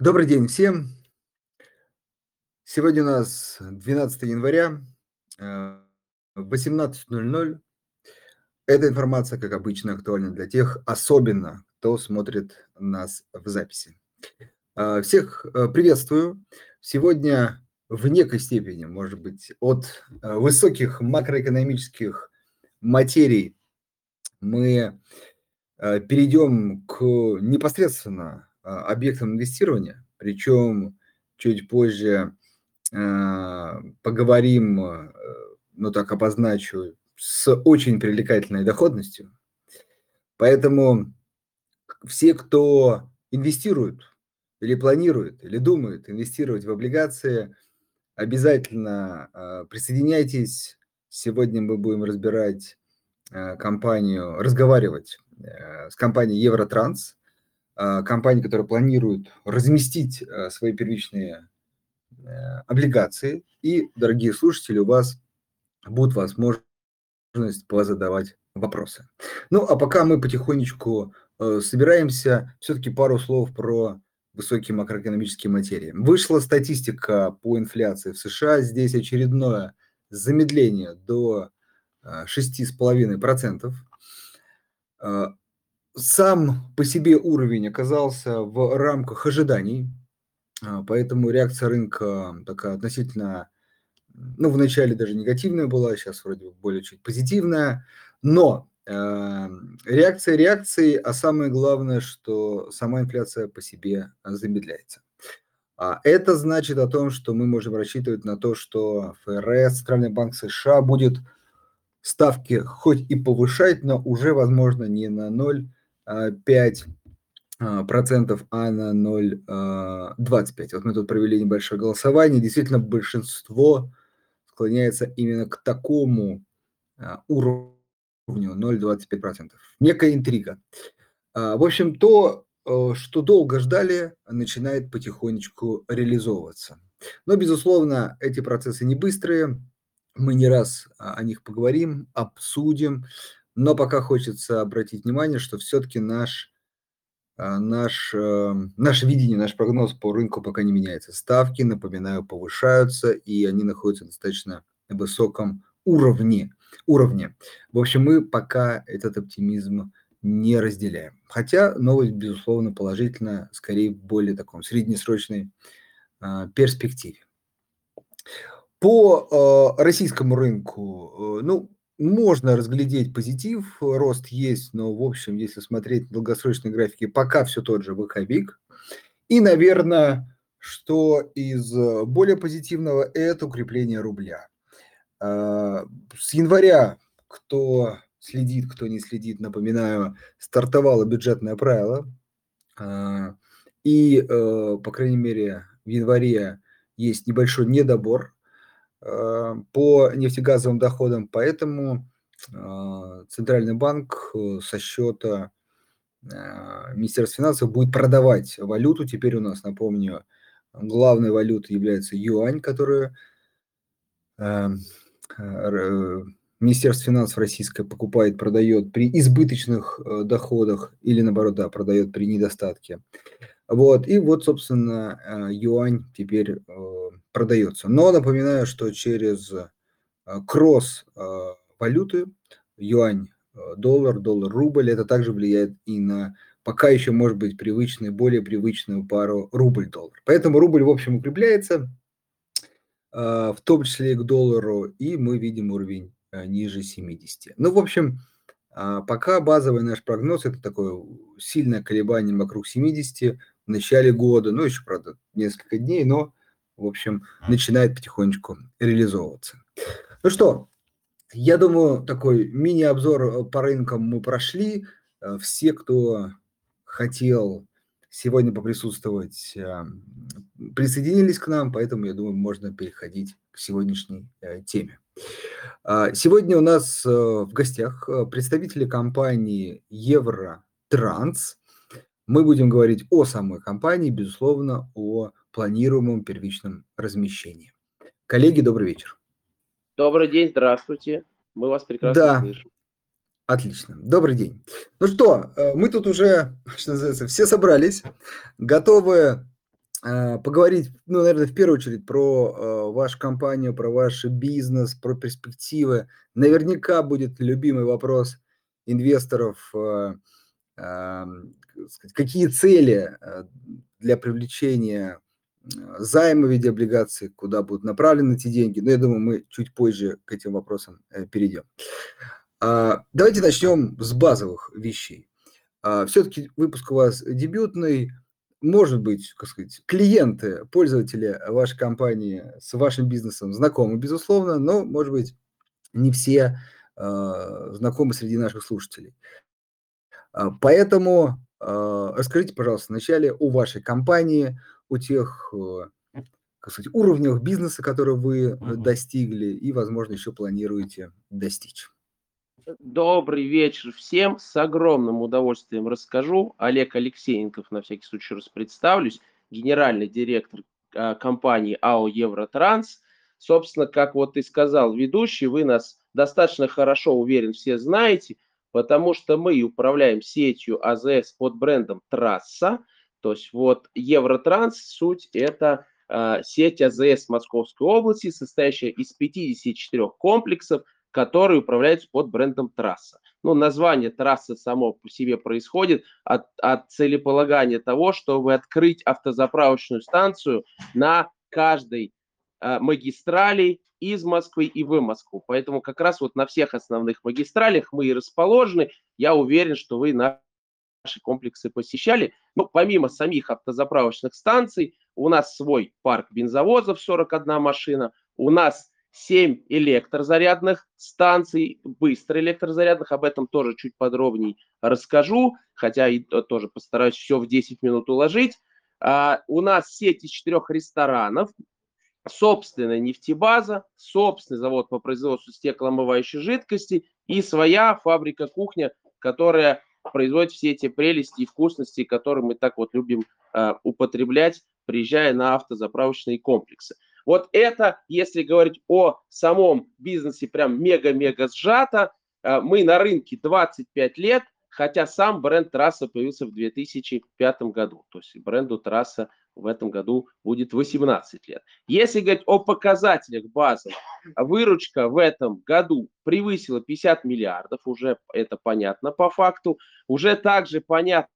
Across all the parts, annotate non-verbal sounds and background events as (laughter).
Добрый день всем. Сегодня у нас 12 января, э, 18:00. Эта информация, как обычно, актуальна для тех, особенно кто смотрит нас в записи. Э, всех э, приветствую. Сегодня в некой степени, может быть, от высоких макроэкономических материй мы перейдем к непосредственно объектом инвестирования, причем чуть позже а, поговорим, ну так обозначу, с очень привлекательной доходностью. Поэтому все, кто инвестирует или планирует, или думает инвестировать в облигации, обязательно а, присоединяйтесь. Сегодня мы будем разбирать компанию, разговаривать э, с компанией Евротранс – а, компании, которые планируют разместить а, свои первичные э, облигации. И, дорогие слушатели, у вас будет возможность позадавать вопросы. Ну, а пока мы потихонечку э, собираемся, все-таки пару слов про высокие макроэкономические материи. Вышла статистика по инфляции в США. Здесь очередное замедление до 6,5% сам по себе уровень оказался в рамках ожиданий, а, поэтому реакция рынка такая относительно, ну, вначале даже негативная была, сейчас вроде более чуть позитивная, но э, реакция реакции, а самое главное, что сама инфляция по себе замедляется. А это значит о том, что мы можем рассчитывать на то, что ФРС, Центральный банк США будет ставки хоть и повышать, но уже, возможно, не на 0, 5 а, процентов, а на 0,25. А, вот мы тут провели небольшое голосование. Действительно, большинство склоняется именно к такому а, уровню 0,25%. Некая интрига. В общем, то, что долго ждали, начинает потихонечку реализовываться. Но, безусловно, эти процессы не быстрые. Мы не раз о них поговорим, обсудим. Но пока хочется обратить внимание, что все-таки наш, а, наш, э, наше видение, наш прогноз по рынку пока не меняется. Ставки, напоминаю, повышаются, и они находятся на достаточно высоком уровне. уровне. В общем, мы пока этот оптимизм не разделяем. Хотя новость, безусловно, положительная, скорее в более таком среднесрочной э, перспективе. По э, российскому рынку, э, ну, можно разглядеть позитив, рост есть, но, в общем, если смотреть долгосрочные графики, пока все тот же ВК-ВИК. И, наверное, что из э, более позитивного – это укрепление рубля. А, с января, кто следит, кто не следит, напоминаю, стартовало бюджетное правило. А, и, э, по крайней мере, в январе есть небольшой недобор по нефтегазовым доходам, поэтому э, Центральный банк э, со счета Министерства финансов будет продавать валюту. Теперь у нас, напомню, главной валютой является юань, которую Министерство финансов российское покупает, продает при избыточных доходах или, наоборот, да, продает при недостатке. Вот, и вот, собственно, э, юань теперь э, продается. Но напоминаю, что через э, кросс валюты, юань, доллар, доллар, рубль, это также влияет и на пока еще может быть привычную, более привычную пару рубль-доллар. Поэтому рубль, в общем, укрепляется, в том числе и к доллару, и мы видим уровень ниже 70. Ну, в общем, пока базовый наш прогноз – это такое сильное колебание вокруг 70, в начале года, ну, еще, правда, несколько дней, но, в общем, начинает потихонечку реализовываться. Ну что, я думаю, такой мини-обзор э, по рынкам мы прошли. Э, все, кто хотел сегодня поприсутствовать, э, присоединились к нам, поэтому, я думаю, можно переходить к сегодняшней теме. А, сегодня у нас в гостях представители компании Евротранс. Мы будем говорить о самой компании, безусловно, о планируемом первичном размещении. Коллеги, добрый вечер. Добрый день, здравствуйте. Мы вас прекрасно да. слышим. Отлично. Добрый день. Ну что, э, мы тут уже, (laughs) что называется, все собрались, готовы а, поговорить, ну, наверное, в первую очередь про, а, вашу компанию, про ваш бизнес, про перспективы. Наверняка будет любимый вопрос инвесторов, сказать, какие цели, а, для привлечения, займа в виде облигаций, куда будут направлены эти деньги. Но я думаю, мы чуть позже к этим вопросам, э, перейдем. А, давайте начнем с базовых вещей. А, всё-таки выпуск у вас дебютный. Может быть, как сказать, клиенты, пользователи вашей компании с вашим бизнесом знакомы, безусловно, но, может быть, не все, а, знакомы среди наших слушателей. А, поэтому, а, расскажите, пожалуйста, вначале о вашей компании, о тех, э, как сказать, уровнях бизнеса, которые вы, э, достигли и, возможно, еще планируете достичь. Добрый вечер всем. С огромным удовольствием расскажу. Олег Алексеенков, на всякий случай раз представлюсь, генеральный директор а, компании АО «Евротранс». Собственно, как вот и сказал ведущий, вы нас достаточно хорошо, уверен, все знаете, потому что мы управляем сетью АЗС под брендом «Трасса». То есть вот «Евротранс» суть это а, сеть АЗС Московской области, состоящая из 54 комплексов, которые управляются под брендом «Трасса». Ну, название «Трасса» само по себе происходит от, от целеполагания того, чтобы открыть автозаправочную станцию на каждой э, магистрали из Москвы и в Москву. Поэтому как раз вот на всех основных магистралях мы и расположены. Я уверен, что вы наши комплексы посещали. Но помимо самих автозаправочных станций, у нас свой парк бензовозов, 41 машина, у нас 7 электрозарядных станций, быстро электрозарядных, об этом тоже чуть подробнее расскажу, хотя и тоже постараюсь все в 10 минут уложить. А, у нас сеть из четырех ресторанов, собственная нефтебаза, собственный завод по производству стеклоомывающей жидкости и своя фабрика-кухня, которая производит все эти прелести и вкусности, которые мы так вот любим э, употреблять, приезжая на автозаправочные комплексы. Вот это, если говорить о самом бизнесе, прям мега-мега сжато. Э, мы на рынке 25 лет, хотя сам бренд Трасса появился в 2005 году. То есть бренду Трасса в этом году будет 18 лет. Если говорить о показателях базовых, выручка в этом году превысила 50 миллиардов, уже это понятно по факту. Уже также понятно,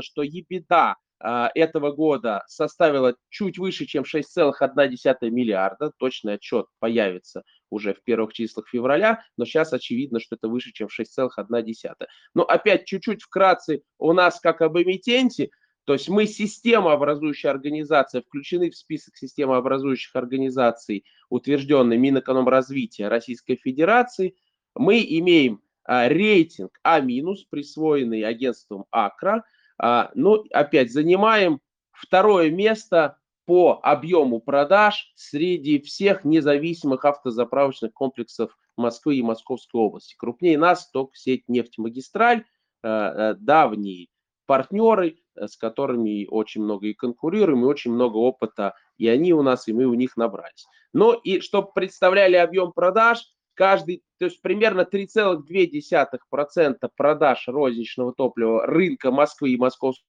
что EBITDA а, этого года составила чуть выше, чем 6,1 миллиарда. Точный отчет появится уже в первых числах февраля, но сейчас очевидно, что это выше, чем 6,1. Но опять чуть-чуть вкратце у нас как об эмитенте, то есть мы системообразующая организация, включены в список системообразующих организаций, утвержденный Минэкономразвития Российской Федерации. Мы имеем а, рейтинг А-, присвоенный агентством АКРА – а, ну, опять занимаем второе место по объему продаж среди всех независимых автозаправочных комплексов Москвы и Московской области. Крупнее нас только сеть «Нефтьмагистраль», э, э, давние партнеры, э, с которыми очень много и конкурируем, и очень много опыта, и они у нас, и мы у них набрались. Но и чтобы представляли объем продаж, каждый, то есть примерно 3,2% продаж розничного топлива рынка Москвы и Московской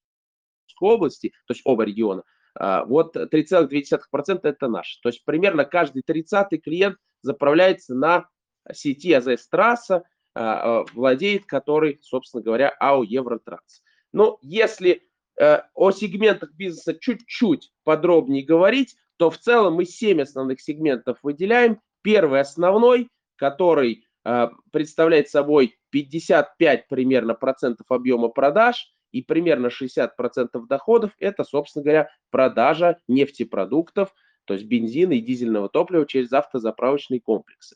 области, то есть оба региона, вот 3,2% это наш. То есть примерно каждый 30 клиент заправляется на сети АЗС Трасса, а, а, владеет который, собственно говоря, АО Евротранс. Но если э, о сегментах бизнеса чуть-чуть подробнее говорить, то в целом мы 7 основных сегментов выделяем. Первый основной который э, представляет собой 55 примерно процентов объема продаж и примерно 60 процентов доходов, это, собственно говоря, продажа нефтепродуктов, то есть бензина и дизельного топлива через автозаправочные комплексы.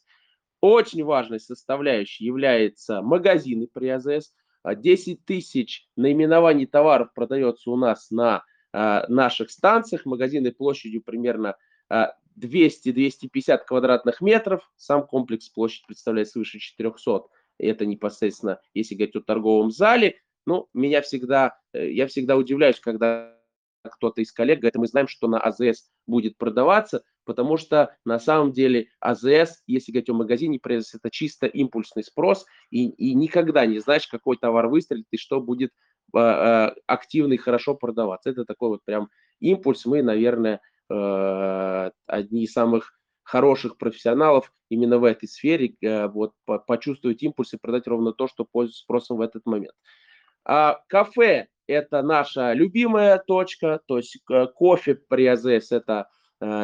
Очень важной составляющей является магазины при АЗС. 10 тысяч наименований товаров продается у нас на э, наших станциях. Магазины площадью примерно э, 200-250 квадратных метров. Сам комплекс площадь представляет свыше 400. Это непосредственно, если говорить о торговом зале. Ну, меня всегда, э, я всегда удивляюсь, когда кто-то из коллег говорит, мы знаем, что на АЗС будет продаваться, потому что на самом деле АЗС, если говорить о магазине, это чисто импульсный спрос, и, и никогда не знаешь, какой товар выстрелит и что будет активно и хорошо продаваться. Это такой вот прям импульс. Мы, наверное, одни из самых хороших профессионалов именно в этой сфере, вот почувствовать импульс и продать ровно то, что пользуется спросом в этот момент. А кафе – это наша любимая точка, то есть кофе при АЗС – это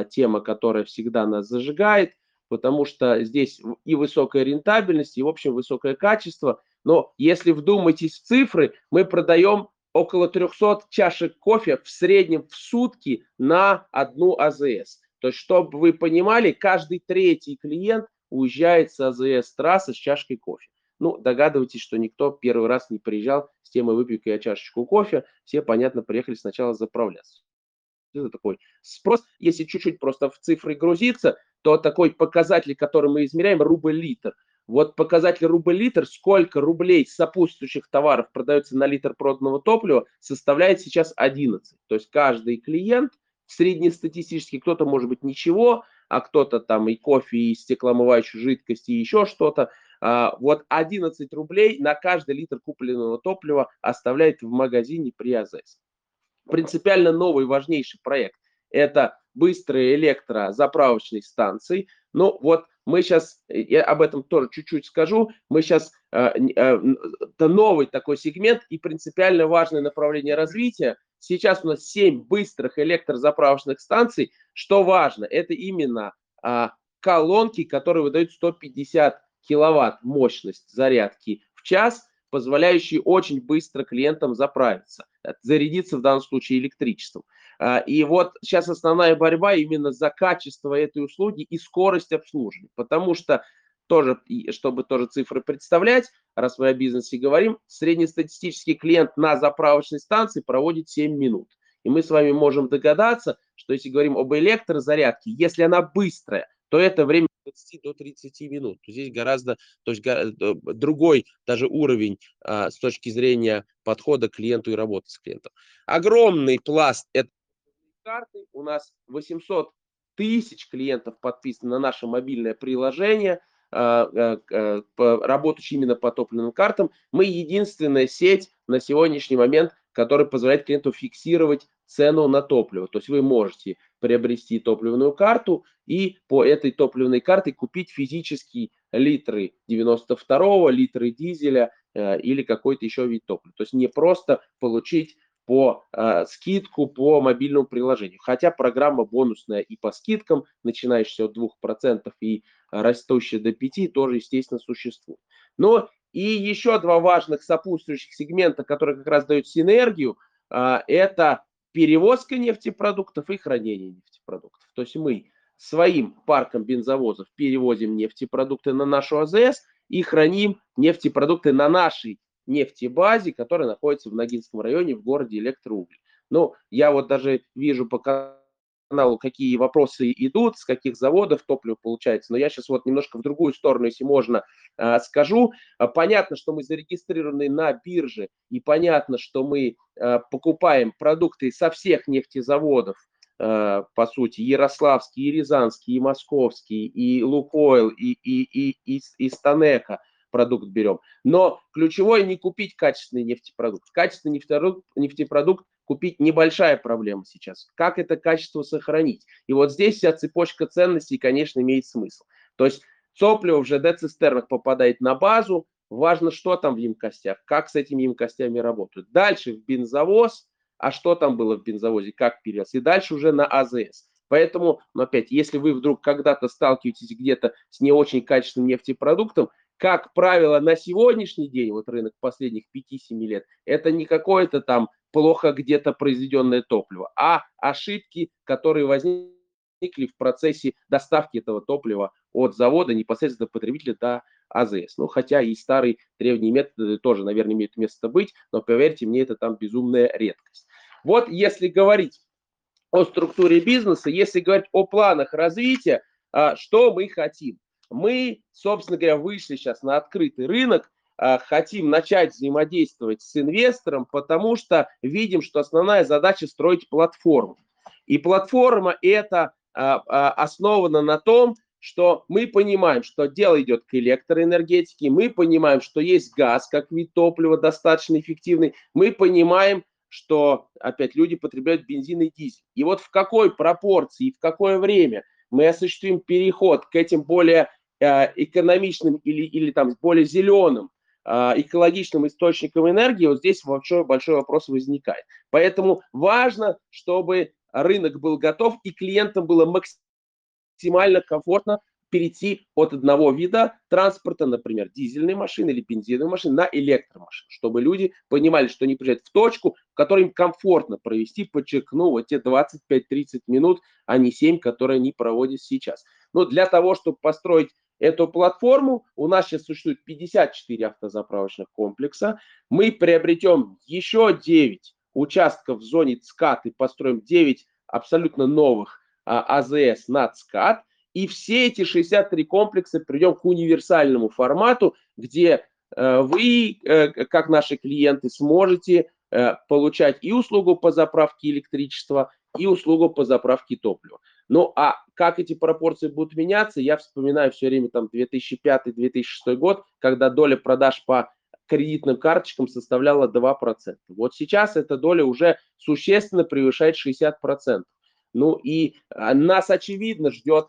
тема, которая всегда нас зажигает – потому что здесь и высокая рентабельность, и, в общем, высокое качество. Но если вдумайтесь в цифры, мы продаем около 300 чашек кофе в среднем в сутки на одну АЗС. То есть, чтобы вы понимали, каждый третий клиент уезжает с АЗС трассы с чашкой кофе. Ну, догадывайтесь, что никто первый раз не приезжал с темой выпью я чашечку кофе. Все, понятно, приехали сначала заправляться. Это такой спрос. Если чуть-чуть просто в цифры грузиться, то такой показатель, который мы измеряем, рубль-литр. Вот показатель рубль-литр, сколько рублей сопутствующих товаров продается на литр проданного топлива, составляет сейчас 11. То есть каждый клиент среднестатистически, кто-то может быть ничего, а кто-то там и кофе, и стеклоомывающую жидкость, и еще что-то. А, вот 11 рублей на каждый литр купленного топлива оставляет в магазине при АЗС. Принципиально новый важнейший проект – это быстрые электрозаправочные станции. Ну вот мы сейчас, я об этом тоже чуть-чуть скажу, мы сейчас, э, э, это новый такой сегмент и принципиально важное направление развития. Сейчас у нас 7 быстрых электрозаправочных станций. Что важно, это именно а, колонки, которые выдают 150 киловатт мощность зарядки в час, позволяющие очень быстро клиентам заправиться, зарядиться в данном случае электричеством. А, и вот сейчас основная борьба именно за качество этой услуги и скорость обслуживания, потому что тоже, чтобы тоже цифры представлять, раз мы о бизнесе говорим, среднестатистический клиент на заправочной станции проводит 7 минут. И мы с вами можем догадаться, что если говорим об электрозарядке, если она быстрая, то это время 20 до 30 минут. Здесь гораздо то есть, другой даже уровень а, с точки зрения подхода к клиенту и работы с клиентом. Огромный пласт это карты. У нас 800 тысяч клиентов подписаны на наше мобильное приложение, а, а, работающие именно по топливным картам. Мы единственная сеть на сегодняшний момент, которая позволяет клиенту фиксировать цену на топливо. То есть вы можете приобрести топливную карту и по этой топливной карте купить физические литры 92 литры дизеля э, или какой-то еще вид топлива. То есть не просто получить по э, скидку по мобильному приложению. Хотя программа бонусная и по скидкам, начинающаяся от 2% и растущая до 5%, тоже, естественно, существует. Но и еще два важных сопутствующих сегмента, которые как раз дают синергию, э, это перевозка нефтепродуктов и хранение нефтепродуктов. То есть мы своим парком бензовозов перевозим нефтепродукты на нашу АЗС и храним нефтепродукты на нашей нефтебазе, которая находится в Ногинском районе в городе Электроуголь. Ну, я вот даже вижу по каналу, какие вопросы идут, с каких заводов топливо получается. Но я сейчас вот немножко в другую сторону, если можно, а, скажу. А, понятно, что мы зарегистрированы на бирже, и понятно, что мы а, покупаем продукты со всех нефтезаводов, по сути, Ярославский, и Рязанский, и Московский, и Лукойл, и, и, и, и, и Станека – продукт берем. Но ключевое не купить качественный нефтепродукт. Качественный нефтепродукт, купить небольшая проблема сейчас. Как это качество сохранить? И вот здесь вся цепочка ценностей, конечно, имеет смысл. То есть топливо в ЖД-цистернах попадает на базу, важно, что там в емкостях, как с этими емкостями работают. Дальше в бензовоз, а что там было в бензовозе, как перевез, и дальше уже на АЗС. Поэтому, но опять, если вы вдруг когда-то сталкиваетесь где-то с не очень качественным нефтепродуктом, как правило, на сегодняшний день, вот рынок последних 5-7 лет, это не какое-то там плохо где-то произведенное топливо, а ошибки, которые возникли в процессе доставки этого топлива от завода непосредственно потребителя до АЗС. Ну, хотя и старые древние методы тоже, наверное, имеют место быть, но поверьте мне, это там безумная редкость. Вот если говорить о структуре бизнеса, если говорить о планах развития, а, что мы хотим? Мы, собственно говоря, вышли сейчас на открытый рынок, а, хотим начать взаимодействовать с инвестором, потому что видим, что основная задача строить платформу. И платформа это а, а, основана на том, что мы понимаем, что дело идет к электроэнергетике, мы понимаем, что есть газ как вид топлива достаточно эффективный, мы понимаем, что опять люди потребляют бензин и дизель. И вот в какой пропорции и в какое время мы осуществим переход к этим более экономичным или, или там более зеленым э, экологичным источникам энергии, вот здесь большой, большой вопрос возникает. Поэтому важно, чтобы рынок был готов и клиентам было максимально комфортно перейти от одного вида транспорта, например, дизельной машины или бензиновой машины, на электромашину, чтобы люди понимали, что они приезжают в точку, в которой им комфортно провести, подчеркну, вот те 25-30 минут, а не 7, которые они проводят сейчас. Но для того, чтобы построить эту платформу, у нас сейчас существует 54 автозаправочных комплекса, мы приобретем еще 9 участков в зоне ЦКАТ и построим 9 абсолютно новых а, АЗС, НАЦКАТ, и все эти 63 комплекса придем к универсальному формату, где э, вы, э, как наши клиенты, сможете э, получать и услугу по заправке электричества, и услугу по заправке топлива. Ну а как эти пропорции будут меняться, я вспоминаю все время там 2005-2006 год, когда доля продаж по кредитным карточкам составляла 2%. Вот сейчас эта доля уже существенно превышает 60%. Ну и а, нас, очевидно, ждет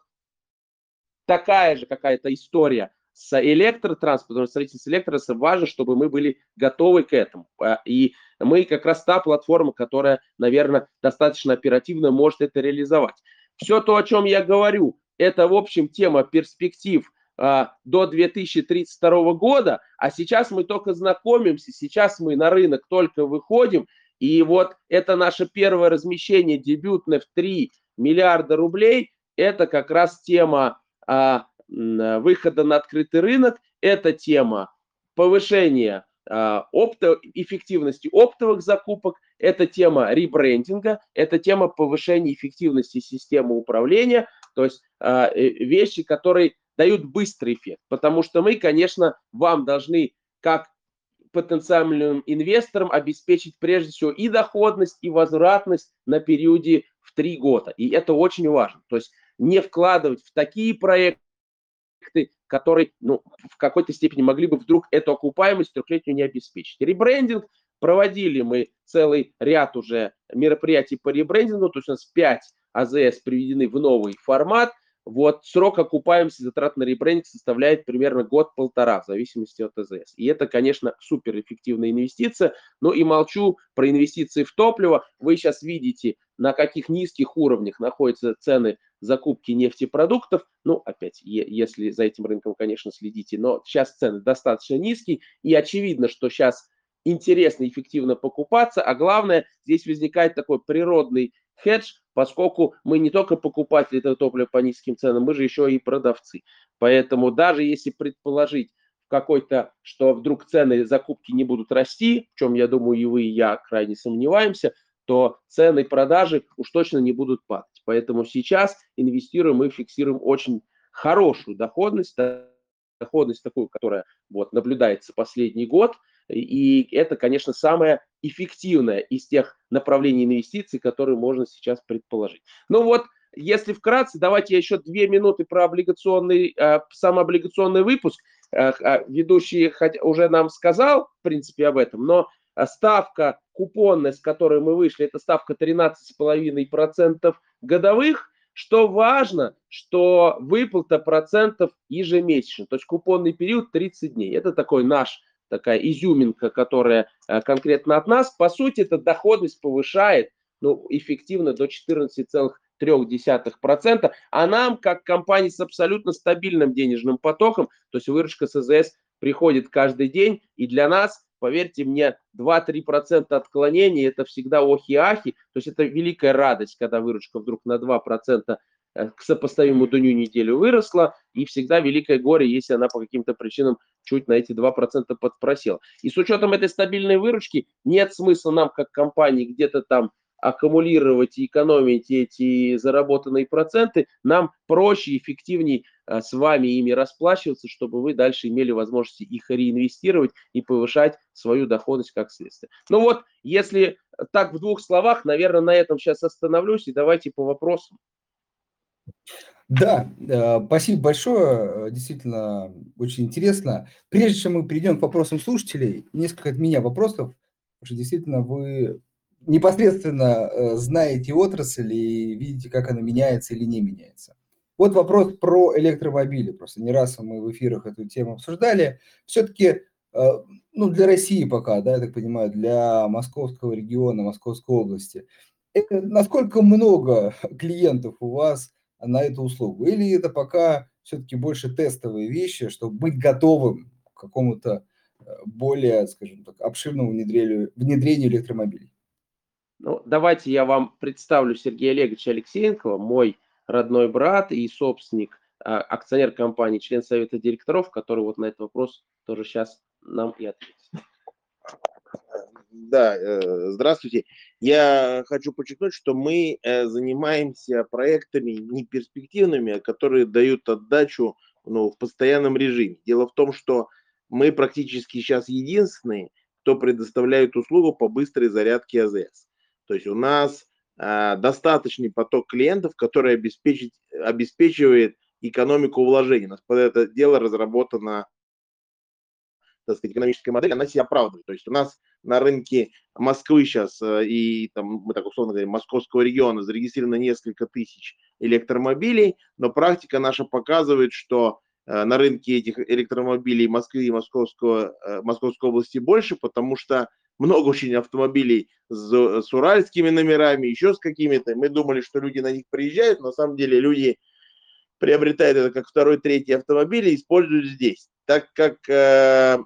такая же какая-то история с электротранспортом, строительством электротранспорта. Важно, чтобы мы были готовы к этому. А, и мы как раз та платформа, которая, наверное, достаточно оперативно может это реализовать. Все то, о чем я говорю, это, в общем, тема перспектив а, до 2032 года, а сейчас мы только знакомимся, сейчас мы на рынок только выходим, и вот это наше первое размещение дебютное в 3 миллиарда рублей. Это как раз тема а, выхода на открытый рынок. Это тема повышения опто, эффективности оптовых закупок. Это тема ребрендинга. Это тема повышения эффективности системы управления. То есть а, э, вещи, которые дают быстрый эффект. Потому что мы, конечно, вам должны как потенциальным инвесторам обеспечить прежде всего и доходность, и возвратность на периоде в три года. И это очень важно. То есть не вкладывать в такие проекты, которые ну, в какой-то степени могли бы вдруг эту окупаемость трехлетнюю не обеспечить. Ребрендинг проводили мы целый ряд уже мероприятий по ребрендингу, то есть у нас 5 АЗС приведены в новый формат – вот срок окупаемости затрат на ребрендинг составляет примерно год-полтора в зависимости от ТЗС. И это, конечно, суперэффективная инвестиция. Но и молчу про инвестиции в топливо. Вы сейчас видите, на каких низких уровнях находятся цены закупки нефтепродуктов. Ну, опять, если за этим рынком, конечно, следите. Но сейчас цены достаточно низкие. И очевидно, что сейчас интересно и эффективно покупаться. А главное, здесь возникает такой природный хедж, поскольку мы не только покупатели этого топлива по низким ценам, мы же еще и продавцы. Поэтому даже если предположить какой-то, что вдруг цены закупки не будут расти, в чем, я думаю, и вы, и я крайне сомневаемся, то цены продажи уж точно не будут падать. Поэтому сейчас инвестируем и фиксируем очень хорошую доходность, доходность такую, которая вот, наблюдается последний год – и это, конечно, самое эффективное из тех направлений инвестиций, которые можно сейчас предположить. Ну вот, если вкратце, давайте я еще две минуты про облигационный, э, самооблигационный выпуск. Э, а, ведущий уже нам сказал, в принципе, об этом, но ставка купонная, с которой мы вышли, это ставка 13,5% годовых. Что важно, что выплата процентов ежемесячно, то есть купонный период 30 дней. Это такой наш такая изюминка, которая э, конкретно от нас. По сути, эта доходность повышает ну, эффективно до 14,3%. А нам, как компании с абсолютно стабильным денежным потоком, то есть выручка СЗС приходит каждый день, и для нас, поверьте мне, 2-3% отклонений – это всегда охи-ахи, то есть это великая радость, когда выручка вдруг на 2% Э, к сопоставимому дню неделю выросла, и всегда великое горе, если она по каким-то причинам чуть на эти 2% подпросела. И с учетом этой стабильной выручки нет смысла нам, как компании, где-то там аккумулировать и экономить эти заработанные проценты, нам проще эффективнее с вами ими расплачиваться, чтобы вы дальше имели возможность их реинвестировать и повышать свою доходность как следствие. Ну вот, если так в двух словах, наверное, на этом сейчас остановлюсь и давайте по вопросам. Да, э, спасибо большое. Э, действительно, очень интересно. Прежде чем мы перейдем к вопросам слушателей, несколько от меня вопросов, потому что действительно вы непосредственно э, знаете отрасль и видите, как она меняется или не меняется. Вот вопрос про электромобили. Просто не раз мы в эфирах эту тему обсуждали. Все-таки, ну, для России пока, да, я так понимаю, для московского региона, Московской области, насколько много (laughs) клиентов у вас – на эту услугу? Или это пока все-таки больше тестовые вещи, чтобы быть готовым к какому-то э, более, скажем так, обширному внедрению, внедрению электромобилей? Ну, давайте я вам представлю Сергея Олеговича Алексеенкова, мой родной брат и собственник, а, акционер компании, член совета директоров, который вот на этот вопрос тоже сейчас нам и ответит. Да, э, здравствуйте. Я хочу подчеркнуть, что мы э, занимаемся проектами не перспективными, которые дают отдачу ну, в постоянном режиме. Дело в том, что мы практически сейчас единственные, кто предоставляет услугу по быстрой зарядке АЗС. То есть у нас достаточный поток клиентов, который обеспечит, обеспечивает экономику вложений. У нас под это дело разработана так сказать, экономическая модель, она себя оправдывает. То есть у нас на рынке Москвы сейчас э, и, там, мы так условно говорим, московского региона зарегистрировано несколько тысяч электромобилей, но практика наша показывает, что э, на рынке этих электромобилей Москвы и Московского, э, Московской области больше, потому что много очень автомобилей с, с уральскими номерами, еще с какими-то. Мы думали, что люди на них приезжают, на самом деле люди приобретают это как второй, третий автомобиль и используют здесь так как э,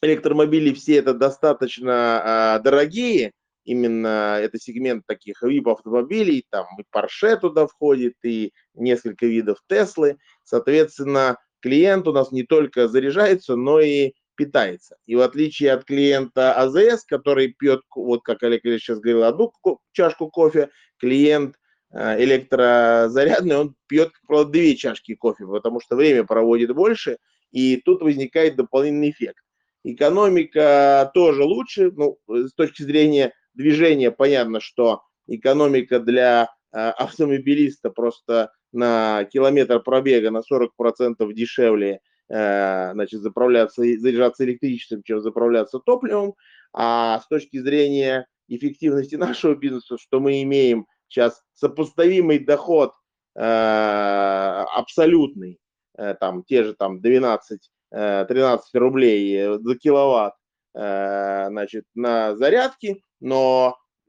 электромобили все это достаточно э, дорогие, именно это сегмент таких VIP автомобилей, там и Porsche туда входит, и несколько видов Теслы, соответственно, клиент у нас не только заряжается, но и питается. И в отличие от клиента АЗС, который пьет, вот как Олег Ильич сейчас говорил, одну чашку кофе, клиент э, электрозарядный, он пьет, как правило, две чашки кофе, потому что время проводит больше, и тут возникает дополнительный эффект. Экономика тоже лучше, ну, с точки зрения движения понятно, что экономика для э, автомобилиста просто на километр пробега на 40% дешевле э, значит, заправляться, заряжаться электричеством, чем заправляться топливом. А с точки зрения эффективности (laughs) нашего бизнеса, что мы имеем сейчас сопоставимый доход э, абсолютный Э, там те же там 12-13 э, рублей за киловатт значит, на зарядке, но (laughs)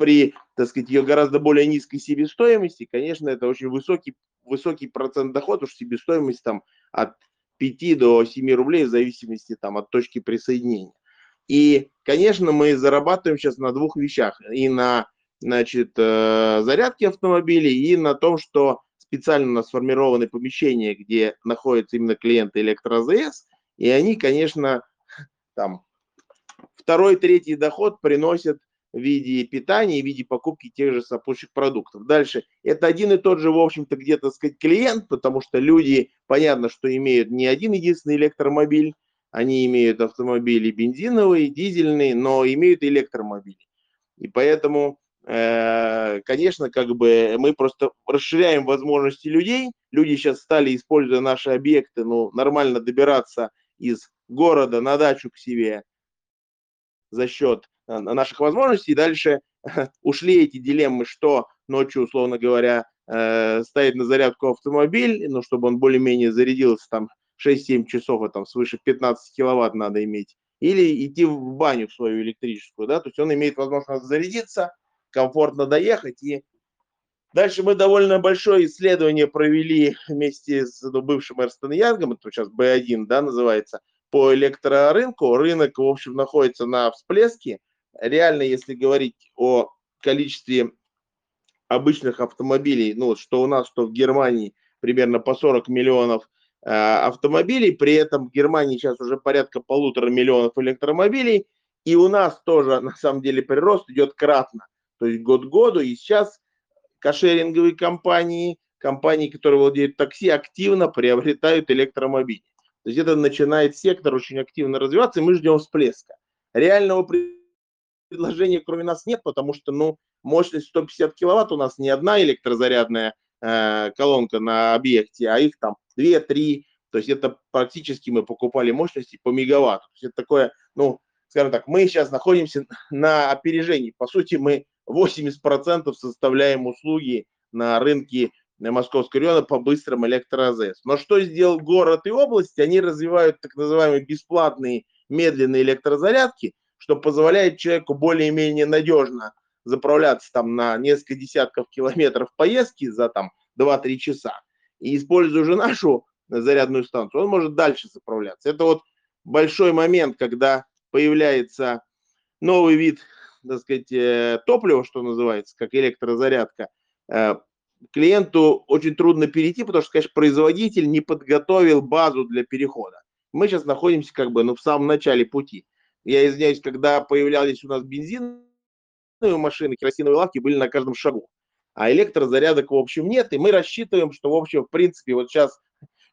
при, так сказать, ее гораздо более низкой себестоимости, конечно, это очень высокий, высокий процент дохода, что себестоимость там от 5 до 7 рублей в зависимости там от точки присоединения. И, конечно, мы зарабатываем сейчас на двух вещах. И на значит, зарядке автомобилей, и на том, что специально сформированы помещения, где находятся именно клиенты электро-АЗС, и они, конечно, там второй, третий доход приносят в виде питания, в виде покупки тех же сопутствующих продуктов. Дальше, это один и тот же, в общем-то, где-то сказать, клиент, потому что люди, понятно, что имеют не один единственный электромобиль, они имеют автомобили бензиновые, дизельные, но имеют электромобили. И поэтому Э, конечно, как бы мы просто расширяем возможности людей. Люди сейчас стали, используя наши объекты, ну, нормально добираться из города на дачу к себе за счет наших возможностей. И дальше ушли эти дилеммы, что ночью, условно говоря, э, ставить на зарядку автомобиль, ну, чтобы он более-менее зарядился там 6-7 часов, а там свыше 15 киловатт надо иметь, или идти в баню свою электрическую, да, то есть он имеет возможность зарядиться, комфортно доехать. И дальше мы довольно большое исследование провели вместе с ну, бывшим Эрстон Янгом, это сейчас B1, да, называется, по электрорынку. Рынок, в общем, находится на всплеске. Реально, если говорить о количестве обычных автомобилей, ну, что у нас, что в Германии, примерно по 40 миллионов э, автомобилей, при этом в Германии сейчас уже порядка полутора миллионов электромобилей, и у нас тоже, на самом деле, прирост идет кратно то есть год году. И сейчас кошеринговые компании, компании, которые владеют такси, активно приобретают электромобили. То есть это начинает сектор очень активно развиваться, и мы ждем всплеска. Реального предложения кроме нас нет, потому что ну, мощность 150 киловатт у нас ни одна электрозарядная э, колонка на объекте, а их там 2-3, то есть это практически мы покупали мощности по мегаватту. То есть это такое, ну, скажем так, мы сейчас находимся на опережении. По сути, мы 80% составляем услуги на рынке Московского района по быстрым электроАЗС. Но что сделал город и область? Они развивают так называемые бесплатные медленные электрозарядки, что позволяет человеку более-менее надежно заправляться там на несколько десятков километров поездки за там 2-3 часа. И используя уже нашу зарядную станцию, он может дальше заправляться. Это вот большой момент, когда появляется новый вид, так сказать, э, топлива, что называется, как электрозарядка. Э, клиенту очень трудно перейти, потому что, конечно, производитель не подготовил базу для перехода. Мы сейчас находимся как бы ну, в самом начале пути. Я извиняюсь, когда появлялись у нас бензиновые машины, керосиновые лавки были на каждом шагу. А электрозарядок, в общем, нет. И мы рассчитываем, что, в общем, в принципе, вот сейчас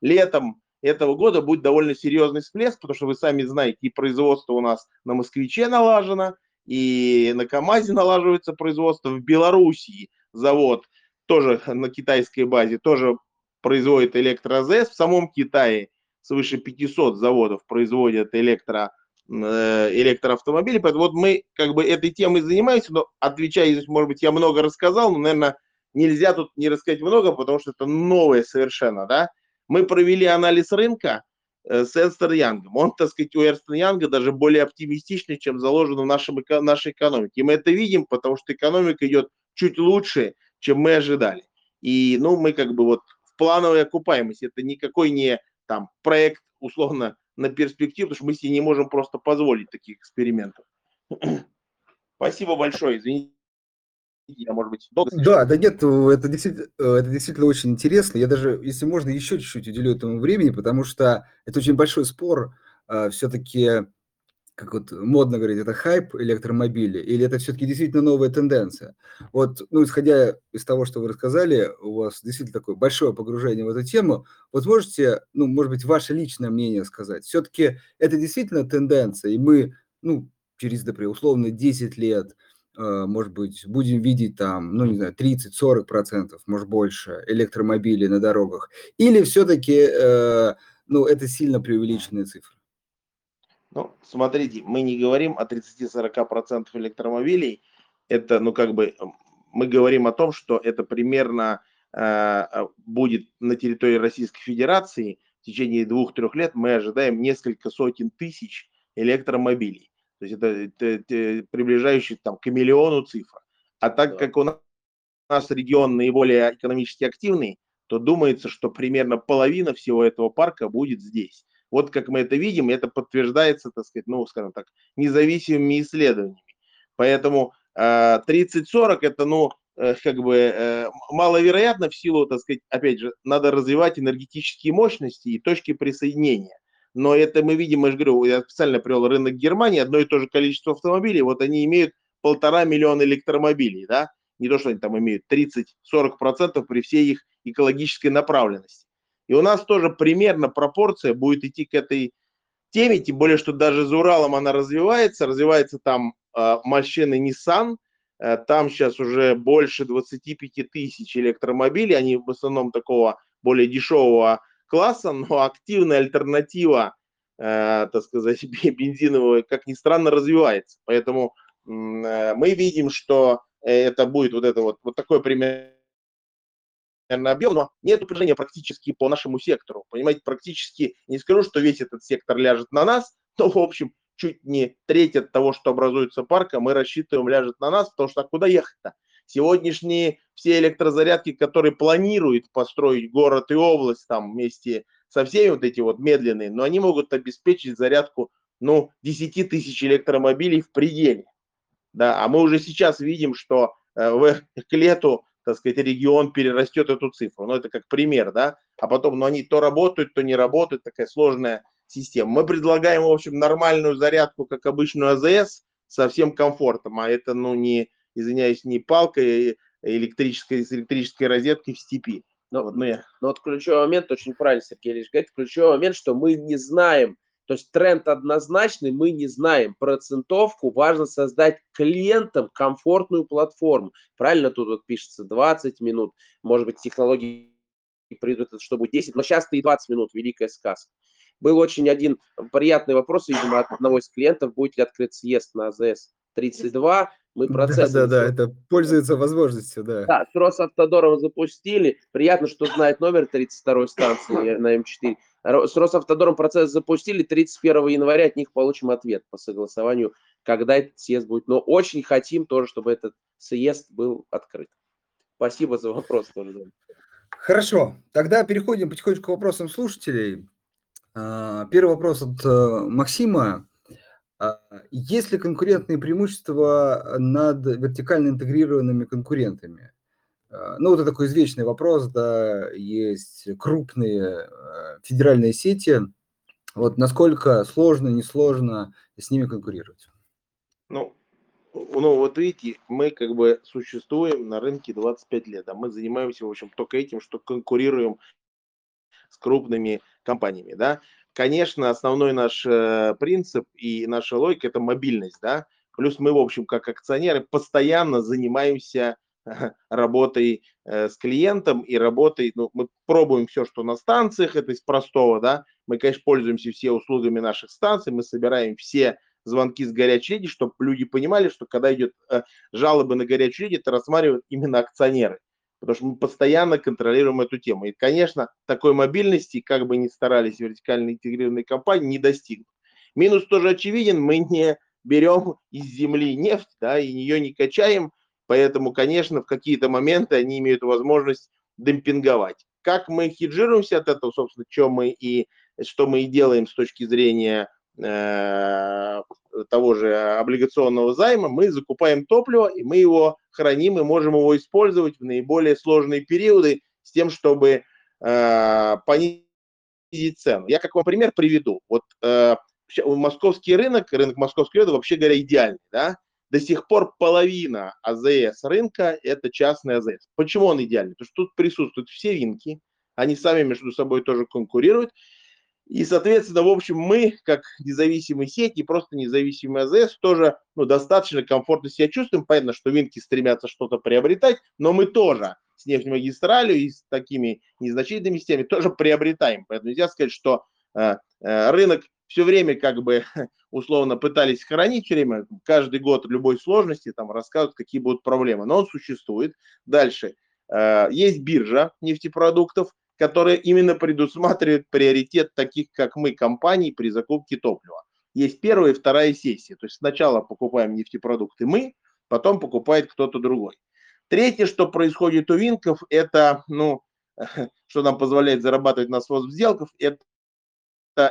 летом этого года будет довольно серьезный всплеск, потому что вы сами знаете, и производство у нас на «Москвиче» налажено, и на КАМАЗе налаживается производство. В Белоруссии завод тоже на китайской базе тоже производит электроЗС. В самом Китае свыше 500 заводов производят электро, э, электроавтомобили. Поэтому вот мы как бы этой темой занимаемся, но отвечая, может быть, я много рассказал, но, наверное, нельзя тут не рассказать много, потому что это новое совершенно, да. Мы провели анализ рынка э, с Эрнстом Янгом. Он, так сказать, у Эрнста Янга даже более оптимистичный, чем заложено в нашем, нашей экономике. И мы это видим, потому что экономика идет чуть лучше, чем мы ожидали. И, ну, мы как бы вот в плановой окупаемости. Это никакой не там проект условно на перспективу, потому что мы себе не можем просто позволить таких экспериментов. (clears throat) Спасибо большое, извините. Я, может быть, долго Да, да нет, это действительно, это действительно очень интересно. Я даже, если можно, еще чуть-чуть уделю этому времени, потому что это очень большой спор. А, Все-таки как вот модно говорить, это хайп электромобили, или это все-таки действительно новая тенденция? Вот, ну, исходя из того, что вы рассказали, у вас действительно такое большое погружение в эту тему, вот можете, ну, может быть, ваше личное мнение сказать? Все-таки это действительно тенденция, и мы, ну, через, например, условно 10 лет, э, может быть, будем видеть там, ну, не знаю, 30-40 процентов, может, больше электромобилей на дорогах, или все-таки, э, ну, это сильно преувеличенные цифры? Ну, смотрите, мы не говорим о 30-40% электромобилей. Это, ну, как бы, мы говорим о том, что это примерно э, будет на территории Российской Федерации в течение двух-трех лет мы ожидаем несколько сотен тысяч электромобилей. То есть это, это, это приближающий там, к миллиону цифр. А так да. как у нас, у нас регион наиболее экономически активный, то думается, что примерно половина всего этого парка будет здесь. Вот как мы это видим, это подтверждается, так сказать, ну, скажем так, независимыми исследованиями. Поэтому э, 30-40 это, ну, э, как бы э, маловероятно в силу, так сказать, опять же, надо развивать энергетические мощности и точки присоединения. Но это мы видим, я же говорю, я специально привел рынок Германии, одно и то же количество автомобилей, вот они имеют полтора миллиона электромобилей, да, не то, что они там имеют 30-40% при всей их экологической направленности. И у нас тоже примерно пропорция будет идти к этой теме, тем более, что даже за Уралом она развивается, развивается там э, машины Nissan, э, там сейчас уже больше 25 тысяч электромобилей, они в основном такого более дешевого класса, но активная альтернатива, э, так сказать, (laughs) бензиновая, как ни странно, развивается. Поэтому э, мы видим, что это будет вот это вот, вот такой пример объем, но нет напряжения практически по нашему сектору. Понимаете, практически, не скажу, что весь этот сектор ляжет на нас, (laughs) но, в общем, чуть не треть от того, что образуется парка, мы рассчитываем, ляжет на нас, потому что куда ехать-то? Сегодняшние все электрозарядки, которые планируют построить город и область там вместе со всеми вот эти вот медленные, но они могут обеспечить зарядку, ну, 10 тысяч электромобилей в пределе. Да, а мы уже сейчас видим, что э, в, (laughs) к лету так сказать, регион перерастет эту цифру. Ну, это как пример, да. А потом, ну, они то работают, то не работают, такая сложная система. Мы предлагаем, в общем, нормальную зарядку, как обычную АЗС, со всем комфортом. А это, ну, не, извиняюсь, не палка электрической, с электрической розеткой в степи. Ну, вот, ну, ну вот ключевой момент, очень правильно Сергей Ильич говорит, ключевой момент, что мы не знаем То есть тренд однозначный, мы не знаем процентовку, важно создать клиентам комфортную платформу. Правильно тут вот пишется 20 минут, может быть технологии придут, чтобы 10, но сейчас и 20 минут, великая сказка. Был очень один приятный вопрос, видимо, от одного из клиентов, будет ли открыт съезд на АЗС 32. Мы процесс... Да, да, да, это пользуется возможностью, да. Да, с Росавтодором запустили. Приятно, что знает номер 32 станции на М4. С Росавтодором процесс запустили. 31 января от них получим ответ по согласованию, когда этот съезд будет. Но очень хотим тоже, чтобы этот съезд был открыт. Спасибо за вопрос тоже. Хорошо, тогда переходим потихонечку к вопросам слушателей. А, первый вопрос от э, Максима. А, есть ли конкурентные преимущества над вертикально интегрированными конкурентами? А, ну, вот это такой извечный вопрос, да, есть крупные федеральные сети. Вот насколько сложно, несложно с ними конкурировать? Ну, ну, вот видите, мы как бы существуем на рынке 25 лет, а мы занимаемся, в общем, только этим, что конкурируем с крупными компаниями, да. Конечно, основной наш э, принцип и наша логика – это мобильность, да. Плюс мы, в общем, как акционеры постоянно занимаемся работой э, с клиентом и работой, ну, мы пробуем все, что на станциях, это из простого, да, мы, конечно, пользуемся все услугами наших станций, мы собираем все звонки с горячей линии, чтобы люди понимали, что когда идет э, жалобы на горячую линию, это рассматривают именно акционеры потому что мы постоянно контролируем эту тему. И, конечно, такой мобильности, как бы ни старались вертикально интегрированные компании, не достигнут. Минус тоже очевиден, мы не берем из земли нефть, да, и ее не качаем, поэтому, конечно, в какие-то моменты они имеют возможность демпинговать. Как мы хеджируемся от этого, собственно, что мы и, что мы и делаем с точки зрения э, того же облигационного займа, мы закупаем топливо, и мы его храним и можем его использовать в наиболее сложные периоды с тем, чтобы э, понизить цену. Я как вам пример приведу. Вот э, московский рынок, рынок московского льда, вообще говоря, идеальный. Да? До сих пор половина АЗС рынка – это частный АЗС. Почему он идеальный? Потому что тут присутствуют все рынки, они сами между собой тоже конкурируют, и, соответственно, в общем, мы, как независимые сети, просто независимый АЗС, тоже ну, достаточно комфортно себя чувствуем. Понятно, что винки стремятся что-то приобретать, но мы тоже с нефтемагистралью и с такими незначительными сетями тоже приобретаем. Поэтому нельзя сказать, что э, э, рынок все время как бы (laughs) условно пытались хранить, все время, каждый год любой сложности там рассказывают, какие будут проблемы. Но он существует. Дальше. Э, есть биржа нефтепродуктов, которая именно предусматривает приоритет таких, как мы, компаний при закупке топлива. Есть первая и вторая сессия. То есть сначала покупаем нефтепродукты мы, потом покупает кто-то другой. Третье, что происходит у винков, это, ну, (laughs) что нам позволяет зарабатывать на своз в сделках, это